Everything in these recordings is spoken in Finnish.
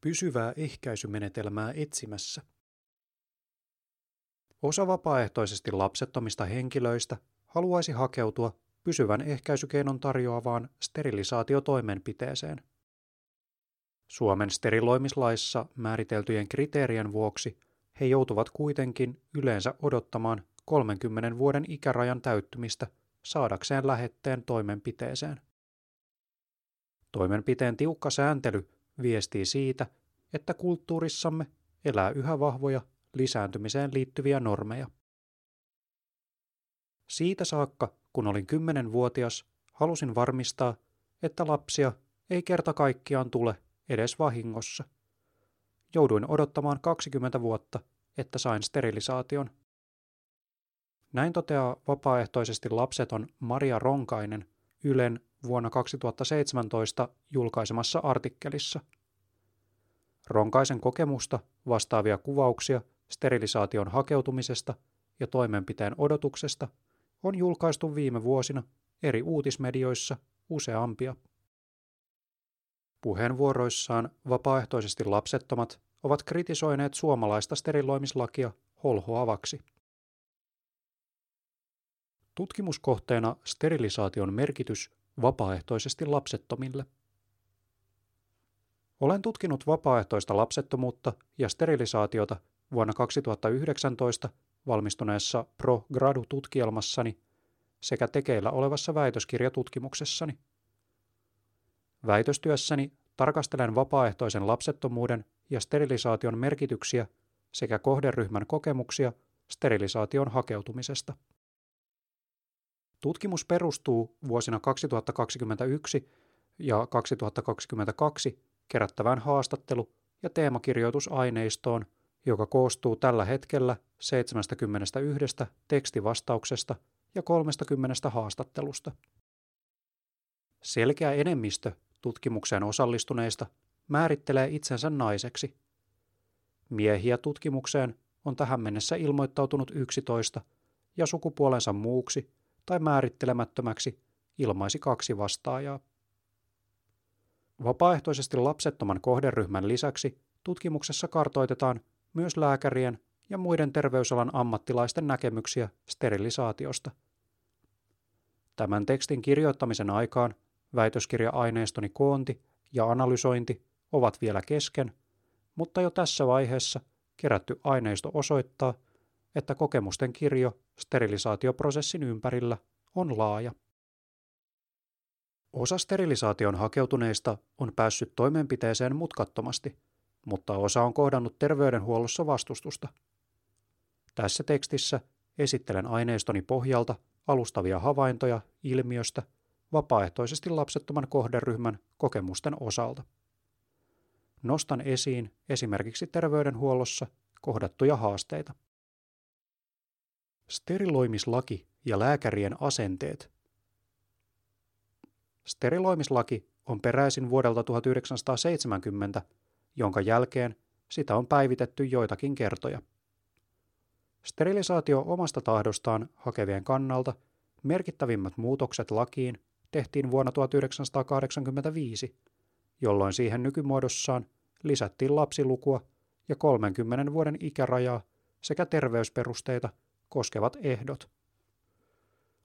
pysyvää ehkäisymenetelmää etsimässä. Osa vapaaehtoisesti lapsettomista henkilöistä haluaisi hakeutua pysyvän ehkäisykeinon tarjoavaan sterilisaatiotoimenpiteeseen. Suomen steriloimislaissa määriteltyjen kriteerien vuoksi he joutuvat kuitenkin yleensä odottamaan 30 vuoden ikärajan täyttymistä saadakseen lähetteen toimenpiteeseen. Toimenpiteen tiukka sääntely viestii siitä, että kulttuurissamme elää yhä vahvoja lisääntymiseen liittyviä normeja. Siitä saakka, kun olin kymmenenvuotias, halusin varmistaa, että lapsia ei kerta kaikkiaan tule edes vahingossa. Jouduin odottamaan 20 vuotta, että sain sterilisaation. Näin toteaa vapaaehtoisesti lapseton Maria Ronkainen Ylen vuonna 2017 julkaisemassa artikkelissa. Ronkaisen kokemusta vastaavia kuvauksia sterilisaation hakeutumisesta ja toimenpiteen odotuksesta on julkaistu viime vuosina eri uutismedioissa useampia. Puheenvuoroissaan vapaaehtoisesti lapsettomat ovat kritisoineet suomalaista steriloimislakia holhoavaksi. Tutkimuskohteena sterilisaation merkitys vapaaehtoisesti lapsettomille. Olen tutkinut vapaaehtoista lapsettomuutta ja sterilisaatiota vuonna 2019 valmistuneessa Pro Gradu-tutkielmassani sekä tekeillä olevassa väitöskirjatutkimuksessani. Väitöstyössäni tarkastelen vapaaehtoisen lapsettomuuden ja sterilisaation merkityksiä sekä kohderyhmän kokemuksia sterilisaation hakeutumisesta. Tutkimus perustuu vuosina 2021 ja 2022 kerättävään haastattelu- ja teemakirjoitusaineistoon, joka koostuu tällä hetkellä 71 tekstivastauksesta ja 30 haastattelusta. Selkeä enemmistö tutkimukseen osallistuneista määrittelee itsensä naiseksi. Miehiä tutkimukseen on tähän mennessä ilmoittautunut 11 ja sukupuolensa muuksi tai määrittelemättömäksi ilmaisi kaksi vastaajaa. Vapaaehtoisesti lapsettoman kohderyhmän lisäksi tutkimuksessa kartoitetaan myös lääkärien ja muiden terveysalan ammattilaisten näkemyksiä sterilisaatiosta. Tämän tekstin kirjoittamisen aikaan väitöskirja-aineistoni koonti ja analysointi ovat vielä kesken, mutta jo tässä vaiheessa kerätty aineisto osoittaa, että kokemusten kirjo sterilisaatioprosessin ympärillä on laaja. Osa sterilisaation hakeutuneista on päässyt toimenpiteeseen mutkattomasti, mutta osa on kohdannut terveydenhuollossa vastustusta. Tässä tekstissä esittelen aineistoni pohjalta alustavia havaintoja ilmiöstä vapaaehtoisesti lapsettoman kohderyhmän kokemusten osalta. Nostan esiin esimerkiksi terveydenhuollossa kohdattuja haasteita. Steriloimislaki ja lääkärien asenteet. Steriloimislaki on peräisin vuodelta 1970, jonka jälkeen sitä on päivitetty joitakin kertoja. Sterilisaatio omasta tahdostaan hakevien kannalta merkittävimmät muutokset lakiin tehtiin vuonna 1985, jolloin siihen nykymuodossaan lisättiin lapsilukua ja 30 vuoden ikärajaa sekä terveysperusteita koskevat ehdot.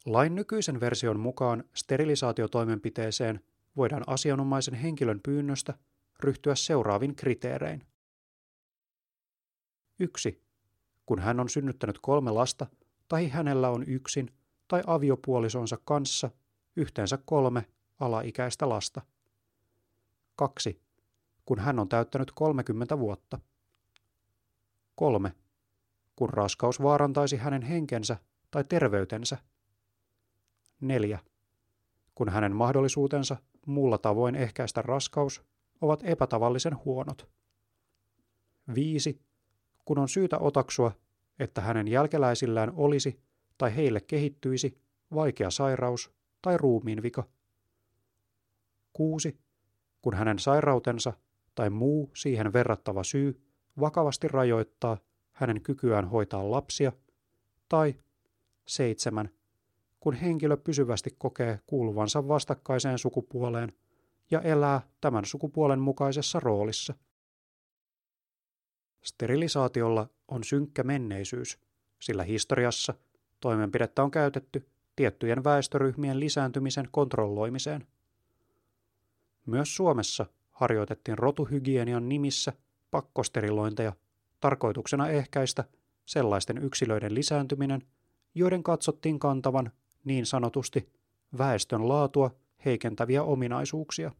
Lain nykyisen version mukaan sterilisaatiotoimenpiteeseen voidaan asianomaisen henkilön pyynnöstä ryhtyä seuraavin kriteerein. 1. Kun hän on synnyttänyt kolme lasta tai hänellä on yksin tai aviopuolisonsa kanssa yhteensä kolme alaikäistä lasta. 2. Kun hän on täyttänyt 30 vuotta. 3 kun raskaus vaarantaisi hänen henkensä tai terveytensä. 4. Kun hänen mahdollisuutensa muulla tavoin ehkäistä raskaus ovat epätavallisen huonot. 5. Kun on syytä otaksua, että hänen jälkeläisillään olisi tai heille kehittyisi vaikea sairaus tai ruumiinvika. 6. Kun hänen sairautensa tai muu siihen verrattava syy vakavasti rajoittaa hänen kykyään hoitaa lapsia, tai seitsemän, kun henkilö pysyvästi kokee kuuluvansa vastakkaiseen sukupuoleen ja elää tämän sukupuolen mukaisessa roolissa. Sterilisaatiolla on synkkä menneisyys, sillä historiassa toimenpidettä on käytetty tiettyjen väestöryhmien lisääntymisen kontrolloimiseen. Myös Suomessa harjoitettiin rotuhygienian nimissä pakkosterilointeja tarkoituksena ehkäistä sellaisten yksilöiden lisääntyminen, joiden katsottiin kantavan niin sanotusti väestön laatua heikentäviä ominaisuuksia.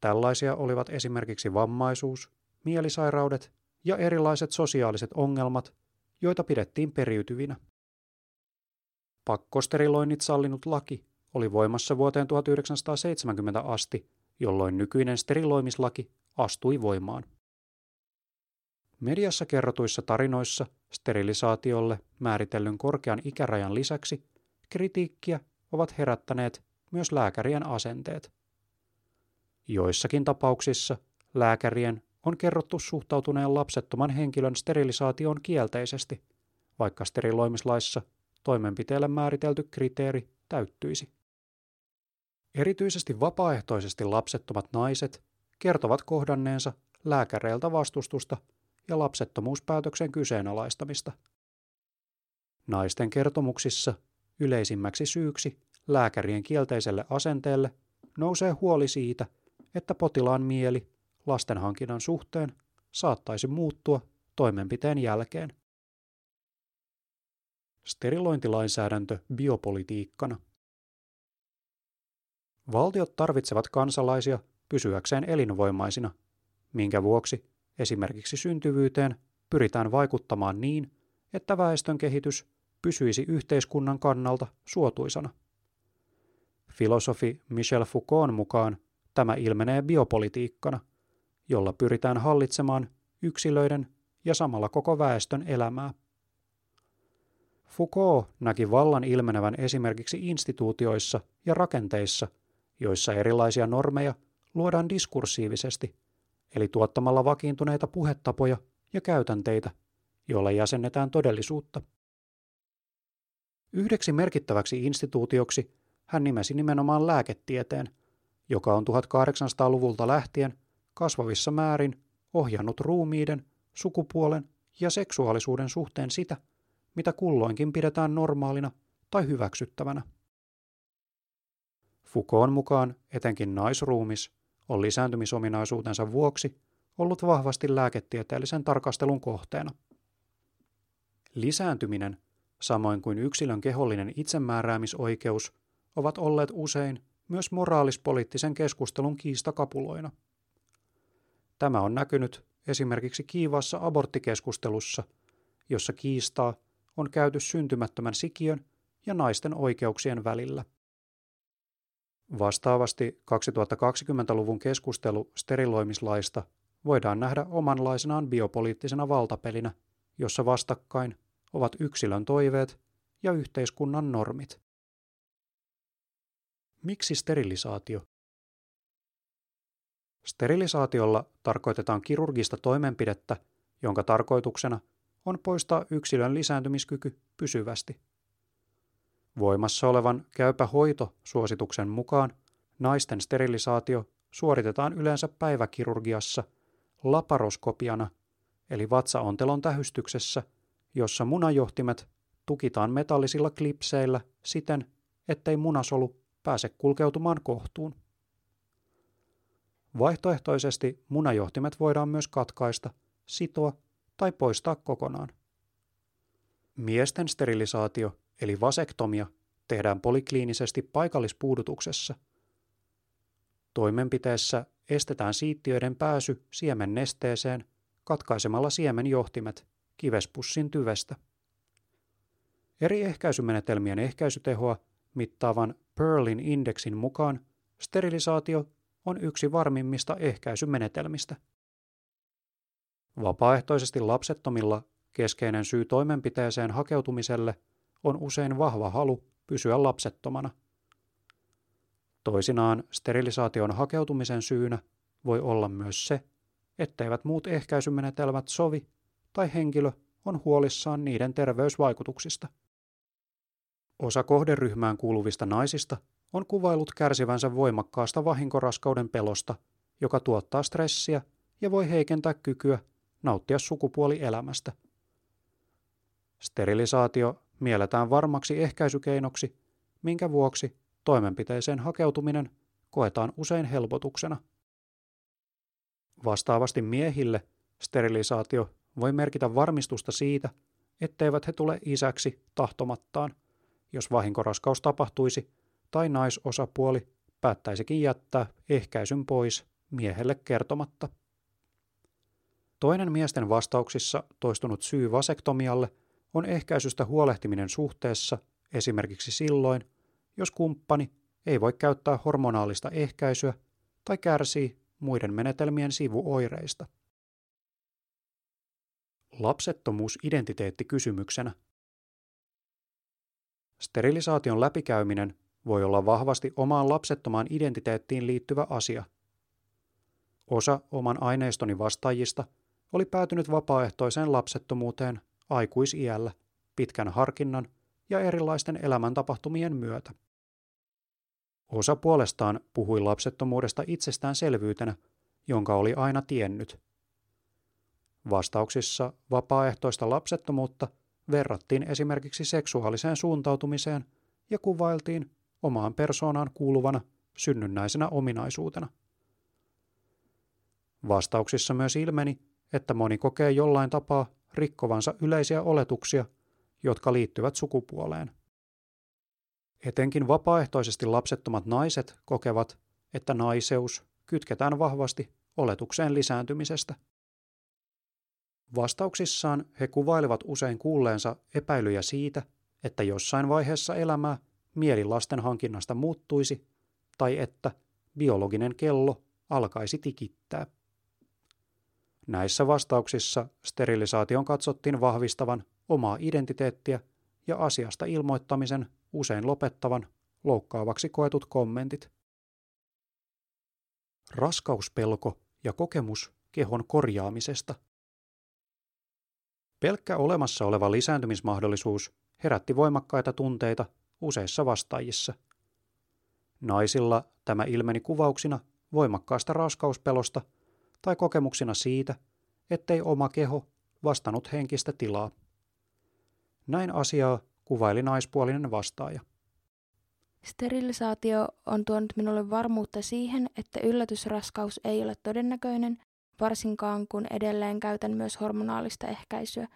Tällaisia olivat esimerkiksi vammaisuus, mielisairaudet ja erilaiset sosiaaliset ongelmat, joita pidettiin periytyvinä. Pakkosteriloinnit sallinut laki oli voimassa vuoteen 1970 asti, jolloin nykyinen steriloimislaki astui voimaan. Mediassa kerrotuissa tarinoissa sterilisaatiolle määritellyn korkean ikärajan lisäksi kritiikkiä ovat herättäneet myös lääkärien asenteet. Joissakin tapauksissa lääkärien on kerrottu suhtautuneen lapsettoman henkilön sterilisaatioon kielteisesti, vaikka steriloimislaissa toimenpiteelle määritelty kriteeri täyttyisi. Erityisesti vapaaehtoisesti lapsettomat naiset kertovat kohdanneensa lääkäreiltä vastustusta ja lapsettomuuspäätöksen kyseenalaistamista. Naisten kertomuksissa yleisimmäksi syyksi lääkärien kielteiselle asenteelle nousee huoli siitä, että potilaan mieli lastenhankinnan suhteen saattaisi muuttua toimenpiteen jälkeen. Sterilointilainsäädäntö biopolitiikkana. Valtiot tarvitsevat kansalaisia pysyäkseen elinvoimaisina, minkä vuoksi esimerkiksi syntyvyyteen pyritään vaikuttamaan niin, että väestön kehitys pysyisi yhteiskunnan kannalta suotuisana. Filosofi Michel Foucault mukaan tämä ilmenee biopolitiikkana, jolla pyritään hallitsemaan yksilöiden ja samalla koko väestön elämää. Foucault näki vallan ilmenevän esimerkiksi instituutioissa ja rakenteissa, joissa erilaisia normeja luodaan diskursiivisesti, eli tuottamalla vakiintuneita puhetapoja ja käytänteitä, joilla jäsennetään todellisuutta. Yhdeksi merkittäväksi instituutioksi hän nimesi nimenomaan lääketieteen, joka on 1800-luvulta lähtien kasvavissa määrin ohjannut ruumiiden, sukupuolen ja seksuaalisuuden suhteen sitä, mitä kulloinkin pidetään normaalina tai hyväksyttävänä. Foucaultin mukaan etenkin naisruumis on lisääntymisominaisuutensa vuoksi ollut vahvasti lääketieteellisen tarkastelun kohteena. Lisääntyminen, samoin kuin yksilön kehollinen itsemääräämisoikeus, ovat olleet usein myös moraalispoliittisen keskustelun kiistakapuloina. Tämä on näkynyt esimerkiksi kiivaassa aborttikeskustelussa, jossa kiistaa on käyty syntymättömän sikiön ja naisten oikeuksien välillä. Vastaavasti 2020-luvun keskustelu steriloimislaista voidaan nähdä omanlaisenaan biopoliittisena valtapelinä, jossa vastakkain ovat yksilön toiveet ja yhteiskunnan normit. Miksi sterilisaatio? Sterilisaatiolla tarkoitetaan kirurgista toimenpidettä, jonka tarkoituksena on poistaa yksilön lisääntymiskyky pysyvästi. Voimassa olevan käypä hoito suosituksen mukaan naisten sterilisaatio suoritetaan yleensä päiväkirurgiassa laparoskopiana eli vatsaontelon tähystyksessä, jossa munajohtimet tukitaan metallisilla klipseillä siten, ettei munasolu pääse kulkeutumaan kohtuun. Vaihtoehtoisesti munajohtimet voidaan myös katkaista, sitoa tai poistaa kokonaan. Miesten sterilisaatio eli vasektomia tehdään polikliinisesti paikallispuudutuksessa. Toimenpiteessä estetään siittiöiden pääsy siemen nesteeseen katkaisemalla siemenjohtimet kivespussin tyvestä. Eri ehkäisymenetelmien ehkäisytehoa mittaavan Pearlin indeksin mukaan sterilisaatio on yksi varmimmista ehkäisymenetelmistä. Vapaaehtoisesti lapsettomilla keskeinen syy toimenpiteeseen hakeutumiselle on usein vahva halu pysyä lapsettomana. Toisinaan sterilisaation hakeutumisen syynä voi olla myös se, etteivät muut ehkäisymenetelmät sovi tai henkilö on huolissaan niiden terveysvaikutuksista. Osa kohderyhmään kuuluvista naisista on kuvailut kärsivänsä voimakkaasta vahinkoraskauden pelosta, joka tuottaa stressiä ja voi heikentää kykyä nauttia sukupuolielämästä. Sterilisaatio mielletään varmaksi ehkäisykeinoksi, minkä vuoksi toimenpiteeseen hakeutuminen koetaan usein helpotuksena. Vastaavasti miehille sterilisaatio voi merkitä varmistusta siitä, etteivät he tule isäksi tahtomattaan, jos vahinkoraskaus tapahtuisi tai naisosapuoli päättäisikin jättää ehkäisyn pois miehelle kertomatta. Toinen miesten vastauksissa toistunut syy vasektomialle on ehkäisystä huolehtiminen suhteessa esimerkiksi silloin, jos kumppani ei voi käyttää hormonaalista ehkäisyä tai kärsii muiden menetelmien sivuoireista. Lapsettomuus identiteettikysymyksenä. Sterilisaation läpikäyminen voi olla vahvasti omaan lapsettomaan identiteettiin liittyvä asia. Osa oman aineistoni vastaajista oli päätynyt vapaaehtoiseen lapsettomuuteen aikuisiällä, pitkän harkinnan ja erilaisten elämäntapahtumien myötä. Osa puolestaan puhui lapsettomuudesta itsestäänselvyytenä, jonka oli aina tiennyt. Vastauksissa vapaaehtoista lapsettomuutta verrattiin esimerkiksi seksuaaliseen suuntautumiseen ja kuvailtiin omaan persoonaan kuuluvana synnynnäisenä ominaisuutena. Vastauksissa myös ilmeni, että moni kokee jollain tapaa rikkovansa yleisiä oletuksia, jotka liittyvät sukupuoleen. Etenkin vapaaehtoisesti lapsettomat naiset kokevat, että naiseus kytketään vahvasti oletukseen lisääntymisestä. Vastauksissaan he kuvailivat usein kuulleensa epäilyjä siitä, että jossain vaiheessa elämää mieli lasten hankinnasta muuttuisi tai että biologinen kello alkaisi tikittää. Näissä vastauksissa sterilisaation katsottiin vahvistavan omaa identiteettiä ja asiasta ilmoittamisen usein lopettavan loukkaavaksi koetut kommentit. Raskauspelko ja kokemus kehon korjaamisesta. Pelkkä olemassa oleva lisääntymismahdollisuus herätti voimakkaita tunteita useissa vastaajissa. Naisilla tämä ilmeni kuvauksina voimakkaasta raskauspelosta tai kokemuksina siitä, ettei oma keho vastannut henkistä tilaa. Näin asiaa kuvaili naispuolinen vastaaja. Sterilisaatio on tuonut minulle varmuutta siihen, että yllätysraskaus ei ole todennäköinen, varsinkaan kun edelleen käytän myös hormonaalista ehkäisyä.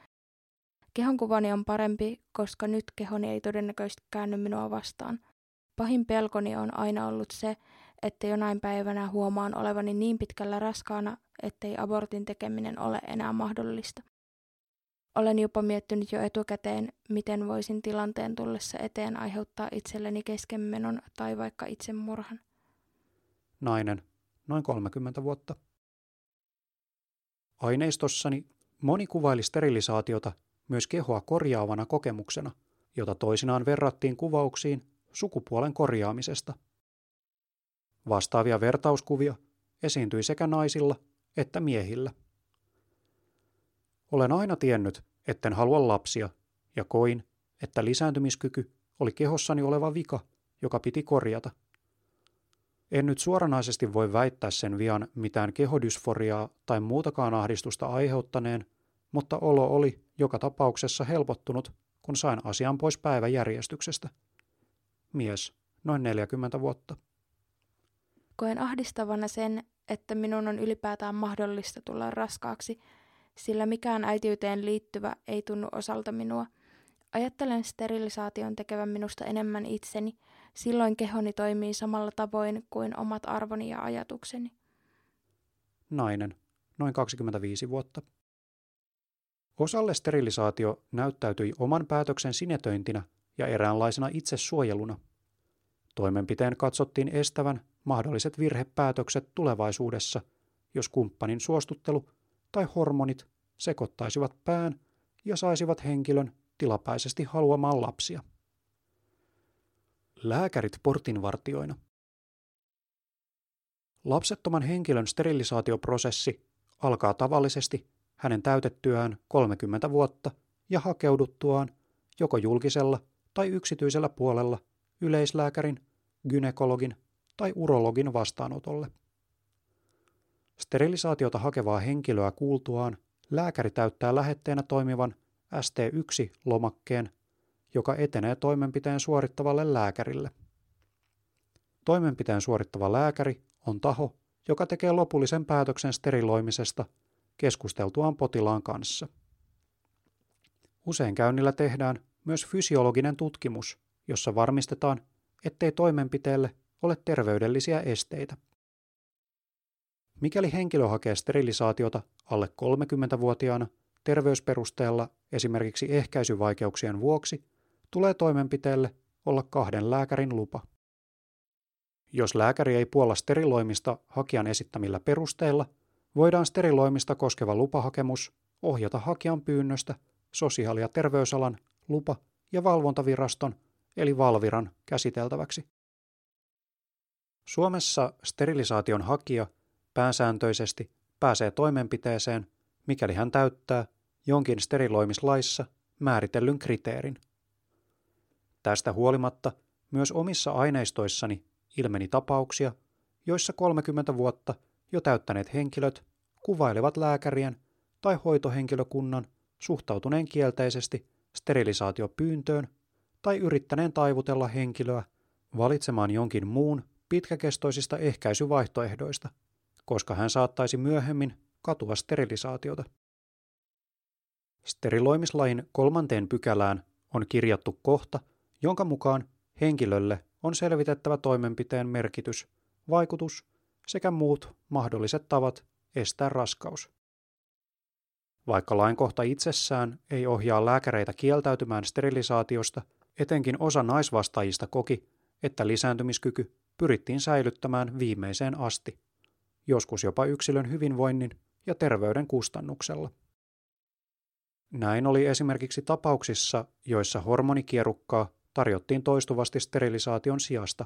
Kehonkuvani on parempi, koska nyt kehoni ei todennäköisesti käänny minua vastaan. Pahin pelkoni on aina ollut se, että jonain päivänä huomaan olevani niin pitkällä raskaana, ettei abortin tekeminen ole enää mahdollista. Olen jopa miettinyt jo etukäteen, miten voisin tilanteen tullessa eteen aiheuttaa itselleni keskenmenon tai vaikka itsemurhan. Nainen, noin 30 vuotta. Aineistossani moni kuvaili sterilisaatiota myös kehoa korjaavana kokemuksena, jota toisinaan verrattiin kuvauksiin sukupuolen korjaamisesta. Vastaavia vertauskuvia esiintyi sekä naisilla että miehillä. Olen aina tiennyt, etten halua lapsia, ja koin, että lisääntymiskyky oli kehossani oleva vika, joka piti korjata. En nyt suoranaisesti voi väittää sen vian mitään kehodysforiaa tai muutakaan ahdistusta aiheuttaneen, mutta olo oli joka tapauksessa helpottunut, kun sain asian pois päiväjärjestyksestä. Mies, noin 40 vuotta. Koen ahdistavana sen, että minun on ylipäätään mahdollista tulla raskaaksi – sillä mikään äitiyteen liittyvä ei tunnu osalta minua. Ajattelen sterilisaation tekevän minusta enemmän itseni, silloin kehoni toimii samalla tavoin kuin omat arvoni ja ajatukseni. Nainen, noin 25 vuotta. Osalle sterilisaatio näyttäytyi oman päätöksen sinetöintinä ja eräänlaisena itsesuojeluna. Toimenpiteen katsottiin estävän mahdolliset virhepäätökset tulevaisuudessa, jos kumppanin suostuttelu tai hormonit sekoittaisivat pään ja saisivat henkilön tilapäisesti haluamaan lapsia. Lääkärit portinvartioina. Lapsettoman henkilön sterilisaatioprosessi alkaa tavallisesti hänen täytettyään 30 vuotta ja hakeuduttuaan joko julkisella tai yksityisellä puolella yleislääkärin, gynekologin tai urologin vastaanotolle. Sterilisaatiota hakevaa henkilöä kuultuaan Lääkäri täyttää lähetteenä toimivan ST1-lomakkeen, joka etenee toimenpiteen suorittavalle lääkärille. Toimenpiteen suorittava lääkäri on taho, joka tekee lopullisen päätöksen steriloimisesta keskusteltuaan potilaan kanssa. Usein käynnillä tehdään myös fysiologinen tutkimus, jossa varmistetaan, ettei toimenpiteelle ole terveydellisiä esteitä. Mikäli henkilö hakee sterilisaatiota alle 30-vuotiaana terveysperusteella esimerkiksi ehkäisyvaikeuksien vuoksi, tulee toimenpiteelle olla kahden lääkärin lupa. Jos lääkäri ei puolla steriloimista hakijan esittämillä perusteilla, voidaan steriloimista koskeva lupahakemus ohjata hakijan pyynnöstä sosiaali- ja terveysalan lupa- ja valvontaviraston eli Valviran käsiteltäväksi. Suomessa sterilisaation hakija pääsääntöisesti pääsee toimenpiteeseen, mikäli hän täyttää jonkin steriloimislaissa määritellyn kriteerin. Tästä huolimatta myös omissa aineistoissani ilmeni tapauksia, joissa 30 vuotta jo täyttäneet henkilöt kuvailevat lääkärien tai hoitohenkilökunnan suhtautuneen kielteisesti sterilisaatiopyyntöön tai yrittäneen taivutella henkilöä valitsemaan jonkin muun pitkäkestoisista ehkäisyvaihtoehdoista, koska hän saattaisi myöhemmin katua sterilisaatiota. Steriloimislain kolmanteen pykälään on kirjattu kohta, jonka mukaan henkilölle on selvitettävä toimenpiteen merkitys, vaikutus sekä muut mahdolliset tavat estää raskaus. Vaikka lainkohta itsessään ei ohjaa lääkäreitä kieltäytymään sterilisaatiosta, etenkin osa naisvastaajista koki, että lisääntymiskyky pyrittiin säilyttämään viimeiseen asti, joskus jopa yksilön hyvinvoinnin ja terveyden kustannuksella. Näin oli esimerkiksi tapauksissa, joissa hormonikierukkaa tarjottiin toistuvasti sterilisaation sijasta,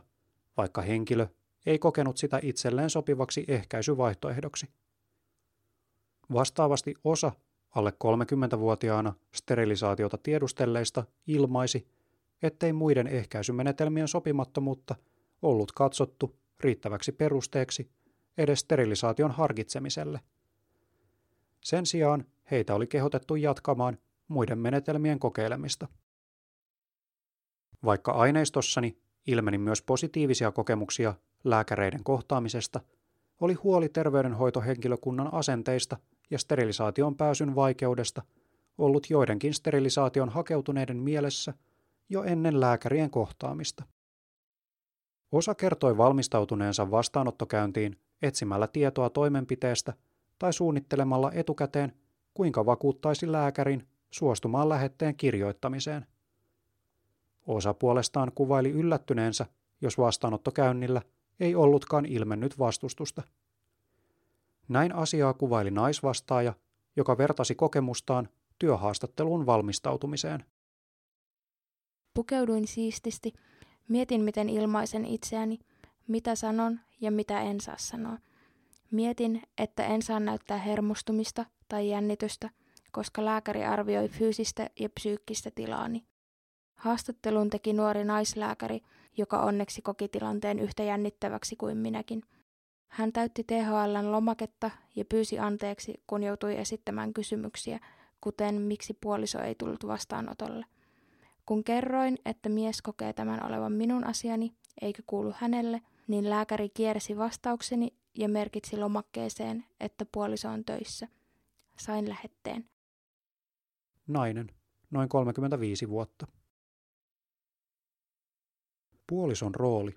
vaikka henkilö ei kokenut sitä itselleen sopivaksi ehkäisyvaihtoehdoksi. Vastaavasti osa alle 30-vuotiaana sterilisaatiota tiedustelleista ilmaisi, ettei muiden ehkäisymenetelmien sopimattomuutta ollut katsottu riittäväksi perusteeksi edes sterilisaation harkitsemiselle. Sen sijaan heitä oli kehotettu jatkamaan muiden menetelmien kokeilemista. Vaikka aineistossani ilmeni myös positiivisia kokemuksia lääkäreiden kohtaamisesta, oli huoli terveydenhoitohenkilökunnan asenteista ja sterilisaation pääsyn vaikeudesta ollut joidenkin sterilisaation hakeutuneiden mielessä jo ennen lääkärien kohtaamista. Osa kertoi valmistautuneensa vastaanottokäyntiin etsimällä tietoa toimenpiteestä tai suunnittelemalla etukäteen, kuinka vakuuttaisi lääkärin suostumaan lähetteen kirjoittamiseen. Osa puolestaan kuvaili yllättyneensä, jos vastaanottokäynnillä ei ollutkaan ilmennyt vastustusta. Näin asiaa kuvaili naisvastaaja, joka vertasi kokemustaan työhaastatteluun valmistautumiseen. Pukeuduin siististi, mietin miten ilmaisen itseäni, mitä sanon ja mitä en saa sanoa. Mietin, että en saa näyttää hermostumista tai jännitystä, koska lääkäri arvioi fyysistä ja psyykkistä tilaani. Haastattelun teki nuori naislääkäri, joka onneksi koki tilanteen yhtä jännittäväksi kuin minäkin. Hän täytti THLn lomaketta ja pyysi anteeksi, kun joutui esittämään kysymyksiä, kuten miksi puoliso ei tullut vastaanotolle. Kun kerroin, että mies kokee tämän olevan minun asiani, eikä kuulu hänelle, niin lääkäri kiersi vastaukseni ja merkitsi lomakkeeseen, että puoliso on töissä. Sain lähetteen. Nainen, noin 35 vuotta. Puolison rooli.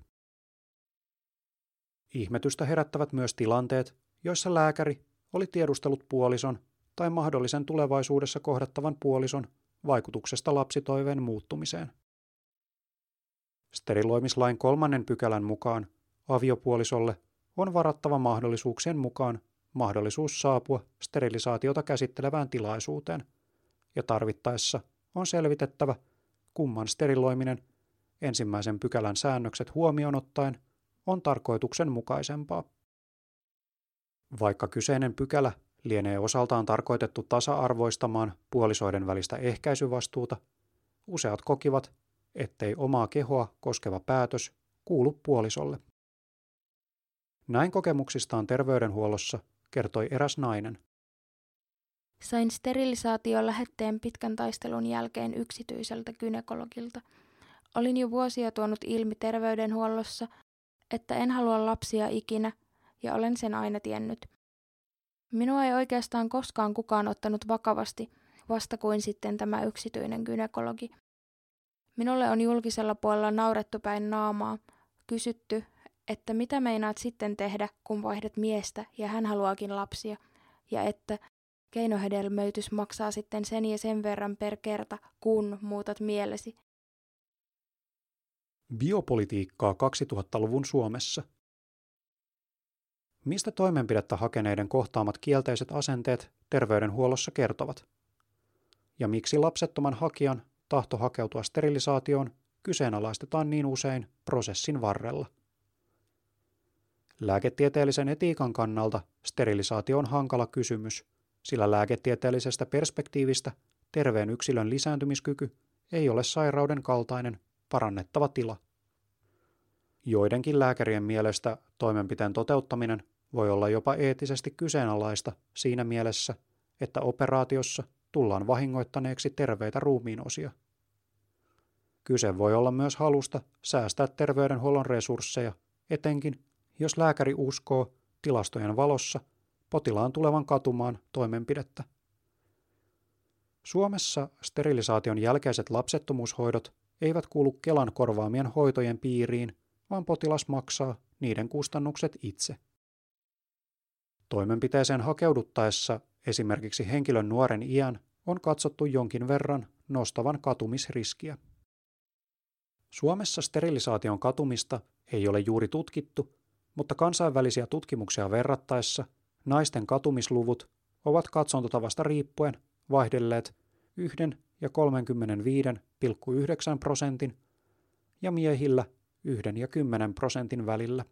Ihmetystä herättävät myös tilanteet, joissa lääkäri oli tiedustellut puolison tai mahdollisen tulevaisuudessa kohdattavan puolison vaikutuksesta lapsitoiveen muuttumiseen. Steriloimislain kolmannen pykälän mukaan aviopuolisolle on varattava mahdollisuuksien mukaan mahdollisuus saapua sterilisaatiota käsittelevään tilaisuuteen, ja tarvittaessa on selvitettävä, kumman steriloiminen ensimmäisen pykälän säännökset huomioon ottaen on tarkoituksenmukaisempaa. Vaikka kyseinen pykälä lienee osaltaan tarkoitettu tasa-arvoistamaan puolisoiden välistä ehkäisyvastuuta, useat kokivat, ettei omaa kehoa koskeva päätös kuulu puolisolle. Näin kokemuksistaan terveydenhuollossa kertoi eräs nainen. Sain sterilisaation lähetteen pitkän taistelun jälkeen yksityiseltä gynekologilta. Olin jo vuosia tuonut ilmi terveydenhuollossa, että en halua lapsia ikinä, ja olen sen aina tiennyt. Minua ei oikeastaan koskaan kukaan ottanut vakavasti, vasta kuin sitten tämä yksityinen gynekologi. Minulle on julkisella puolella naurettu päin naamaa, kysytty, että mitä meinaat sitten tehdä, kun vaihdat miestä ja hän haluaakin lapsia, ja että keinohedelmöitys maksaa sitten sen ja sen verran per kerta, kun muutat mielesi. Biopolitiikkaa 2000-luvun Suomessa. Mistä toimenpidettä hakeneiden kohtaamat kielteiset asenteet terveydenhuollossa kertovat? Ja miksi lapsettoman hakijan tahto hakeutua sterilisaatioon kyseenalaistetaan niin usein prosessin varrella? Lääketieteellisen etiikan kannalta sterilisaatio on hankala kysymys, sillä lääketieteellisestä perspektiivistä terveen yksilön lisääntymiskyky ei ole sairauden kaltainen parannettava tila. Joidenkin lääkärien mielestä toimenpiteen toteuttaminen voi olla jopa eettisesti kyseenalaista siinä mielessä, että operaatiossa tullaan vahingoittaneeksi terveitä ruumiinosia. Kyse voi olla myös halusta säästää terveydenhuollon resursseja, etenkin jos lääkäri uskoo tilastojen valossa potilaan tulevan katumaan toimenpidettä. Suomessa sterilisaation jälkeiset lapsettomuushoidot eivät kuulu Kelan korvaamien hoitojen piiriin, vaan potilas maksaa niiden kustannukset itse. Toimenpiteeseen hakeuduttaessa esimerkiksi henkilön nuoren iän on katsottu jonkin verran nostavan katumisriskiä. Suomessa sterilisaation katumista ei ole juuri tutkittu, mutta kansainvälisiä tutkimuksia verrattaessa naisten katumisluvut ovat katsontotavasta riippuen vaihdelleet 1 ja 35,9 prosentin ja miehillä 1 ja 10 prosentin välillä.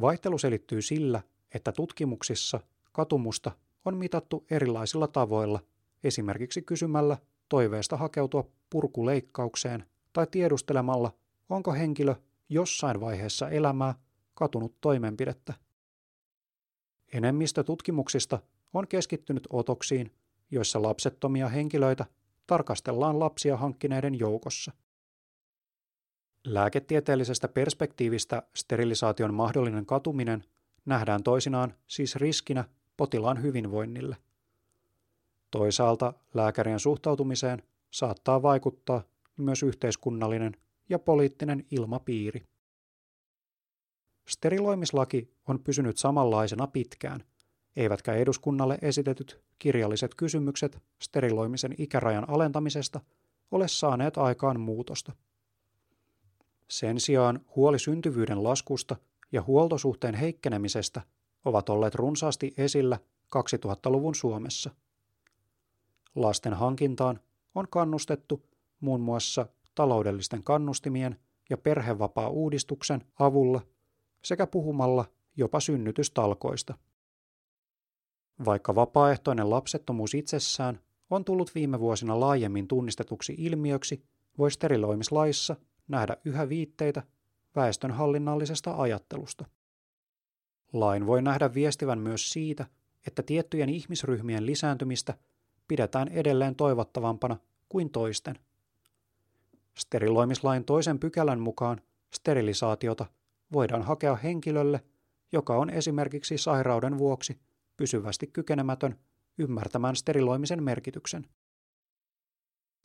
Vaihtelu selittyy sillä, että tutkimuksissa katumusta on mitattu erilaisilla tavoilla, esimerkiksi kysymällä toiveesta hakeutua purkuleikkaukseen tai tiedustelemalla, onko henkilö jossain vaiheessa elämää katunut toimenpidettä. Enemmistö tutkimuksista on keskittynyt otoksiin, joissa lapsettomia henkilöitä tarkastellaan lapsia hankkineiden joukossa. Lääketieteellisestä perspektiivistä sterilisaation mahdollinen katuminen nähdään toisinaan siis riskinä potilaan hyvinvoinnille. Toisaalta lääkärien suhtautumiseen saattaa vaikuttaa myös yhteiskunnallinen ja poliittinen ilmapiiri. Steriloimislaki on pysynyt samanlaisena pitkään, eivätkä eduskunnalle esitetyt kirjalliset kysymykset steriloimisen ikärajan alentamisesta ole saaneet aikaan muutosta. Sen sijaan huoli syntyvyyden laskusta ja huoltosuhteen heikkenemisestä ovat olleet runsaasti esillä 2000-luvun Suomessa. Lasten hankintaan on kannustettu muun muassa taloudellisten kannustimien ja perhevapaa-uudistuksen avulla sekä puhumalla jopa synnytystalkoista. Vaikka vapaaehtoinen lapsettomuus itsessään on tullut viime vuosina laajemmin tunnistetuksi ilmiöksi, voi steriloimislaissa nähdä yhä viitteitä väestönhallinnallisesta ajattelusta. Lain voi nähdä viestivän myös siitä, että tiettyjen ihmisryhmien lisääntymistä pidetään edelleen toivottavampana kuin toisten. Steriloimislain toisen pykälän mukaan sterilisaatiota voidaan hakea henkilölle, joka on esimerkiksi sairauden vuoksi pysyvästi kykenemätön ymmärtämään steriloimisen merkityksen.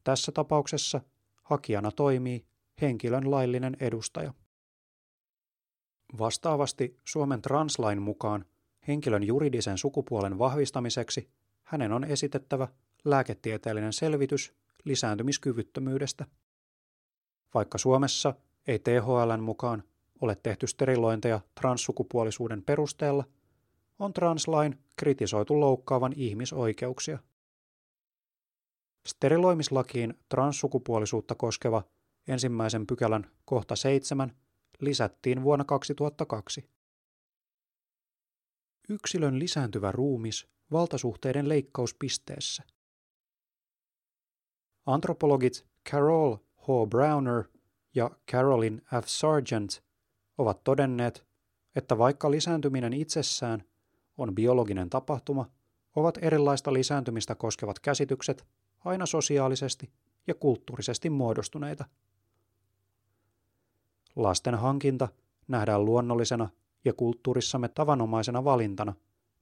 Tässä tapauksessa hakijana toimii henkilön laillinen edustaja. Vastaavasti Suomen translain mukaan henkilön juridisen sukupuolen vahvistamiseksi hänen on esitettävä lääketieteellinen selvitys lisääntymiskyvyttömyydestä. Vaikka Suomessa ei THLn mukaan ole tehty sterilointeja transsukupuolisuuden perusteella, on translain kritisoitu loukkaavan ihmisoikeuksia. Steriloimislakiin transsukupuolisuutta koskeva ensimmäisen pykälän kohta 7 lisättiin vuonna 2002. Yksilön lisääntyvä ruumis valtasuhteiden leikkauspisteessä. Antropologit Carol H. Browner ja Carolyn F. Sargent ovat todenneet, että vaikka lisääntyminen itsessään on biologinen tapahtuma, ovat erilaista lisääntymistä koskevat käsitykset aina sosiaalisesti ja kulttuurisesti muodostuneita. Lasten hankinta nähdään luonnollisena ja kulttuurissamme tavanomaisena valintana,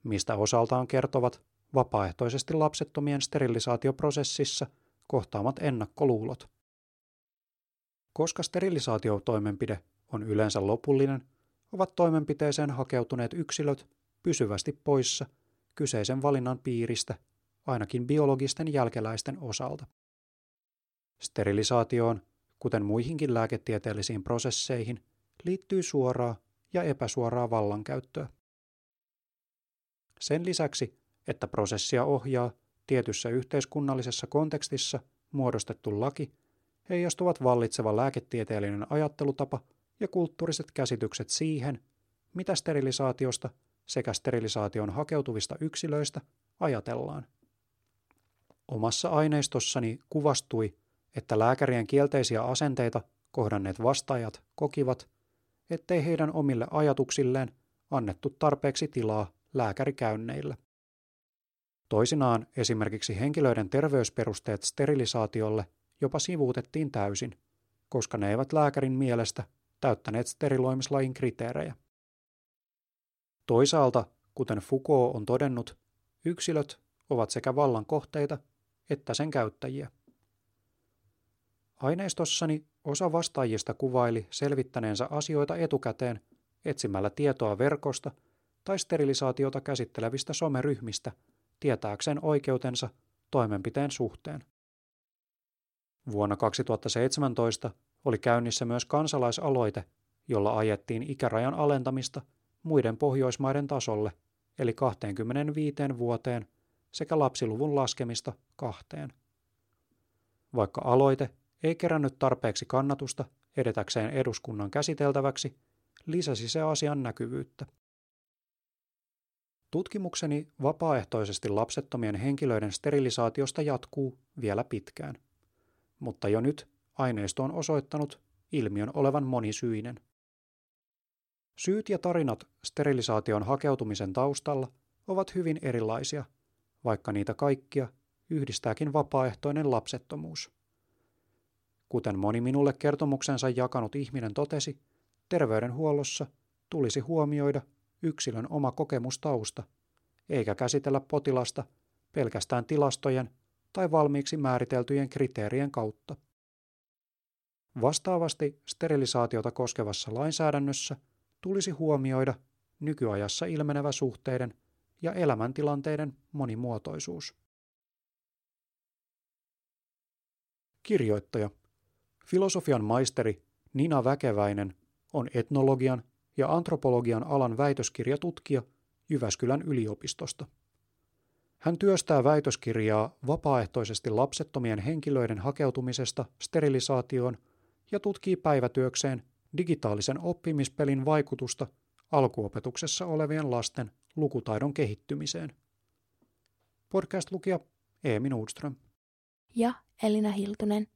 mistä osaltaan kertovat vapaaehtoisesti lapsettomien sterilisaatioprosessissa kohtaamat ennakkoluulot. Koska sterilisaatiotoimenpide on yleensä lopullinen, ovat toimenpiteeseen hakeutuneet yksilöt pysyvästi poissa kyseisen valinnan piiristä ainakin biologisten jälkeläisten osalta. Sterilisaatioon, kuten muihinkin lääketieteellisiin prosesseihin, liittyy suoraa ja epäsuoraa vallankäyttöä. Sen lisäksi, että prosessia ohjaa tietyssä yhteiskunnallisessa kontekstissa muodostettu laki, heijastuvat vallitseva lääketieteellinen ajattelutapa ja kulttuuriset käsitykset siihen, mitä sterilisaatiosta sekä sterilisaation hakeutuvista yksilöistä ajatellaan. Omassa aineistossani kuvastui, että lääkärien kielteisiä asenteita kohdanneet vastaajat kokivat, ettei heidän omille ajatuksilleen annettu tarpeeksi tilaa lääkärikäynneillä. Toisinaan esimerkiksi henkilöiden terveysperusteet sterilisaatiolle jopa sivuutettiin täysin, koska ne eivät lääkärin mielestä täyttäneet steriloimislain kriteerejä. Toisaalta, kuten Foucault on todennut, yksilöt ovat sekä vallan kohteita että sen käyttäjiä. Aineistossani osa vastaajista kuvaili selvittäneensä asioita etukäteen etsimällä tietoa verkosta tai sterilisaatiota käsittelevistä someryhmistä tietääkseen oikeutensa toimenpiteen suhteen. Vuonna 2017 oli käynnissä myös kansalaisaloite, jolla ajettiin ikärajan alentamista muiden Pohjoismaiden tasolle, eli 25 vuoteen, sekä lapsiluvun laskemista kahteen. Vaikka aloite ei kerännyt tarpeeksi kannatusta edetäkseen eduskunnan käsiteltäväksi, lisäsi se asian näkyvyyttä. Tutkimukseni vapaaehtoisesti lapsettomien henkilöiden sterilisaatiosta jatkuu vielä pitkään, mutta jo nyt aineisto on osoittanut ilmiön olevan monisyinen. Syyt ja tarinat sterilisaation hakeutumisen taustalla ovat hyvin erilaisia, vaikka niitä kaikkia yhdistääkin vapaaehtoinen lapsettomuus. Kuten moni minulle kertomuksensa jakanut ihminen totesi, terveydenhuollossa tulisi huomioida yksilön oma kokemustausta, eikä käsitellä potilasta pelkästään tilastojen tai valmiiksi määriteltyjen kriteerien kautta. Vastaavasti sterilisaatiota koskevassa lainsäädännössä tulisi huomioida nykyajassa ilmenevä suhteiden ja elämäntilanteiden monimuotoisuus. Kirjoittaja, filosofian maisteri Nina Väkeväinen on etnologian ja antropologian alan väitöskirjatutkija Jyväskylän yliopistosta. Hän työstää väitöskirjaa vapaaehtoisesti lapsettomien henkilöiden hakeutumisesta sterilisaatioon ja tutkii päivätyökseen digitaalisen oppimispelin vaikutusta alkuopetuksessa olevien lasten lukutaidon kehittymiseen. Podcast-lukija Eemi Nordström. Ja Elina Hiltunen.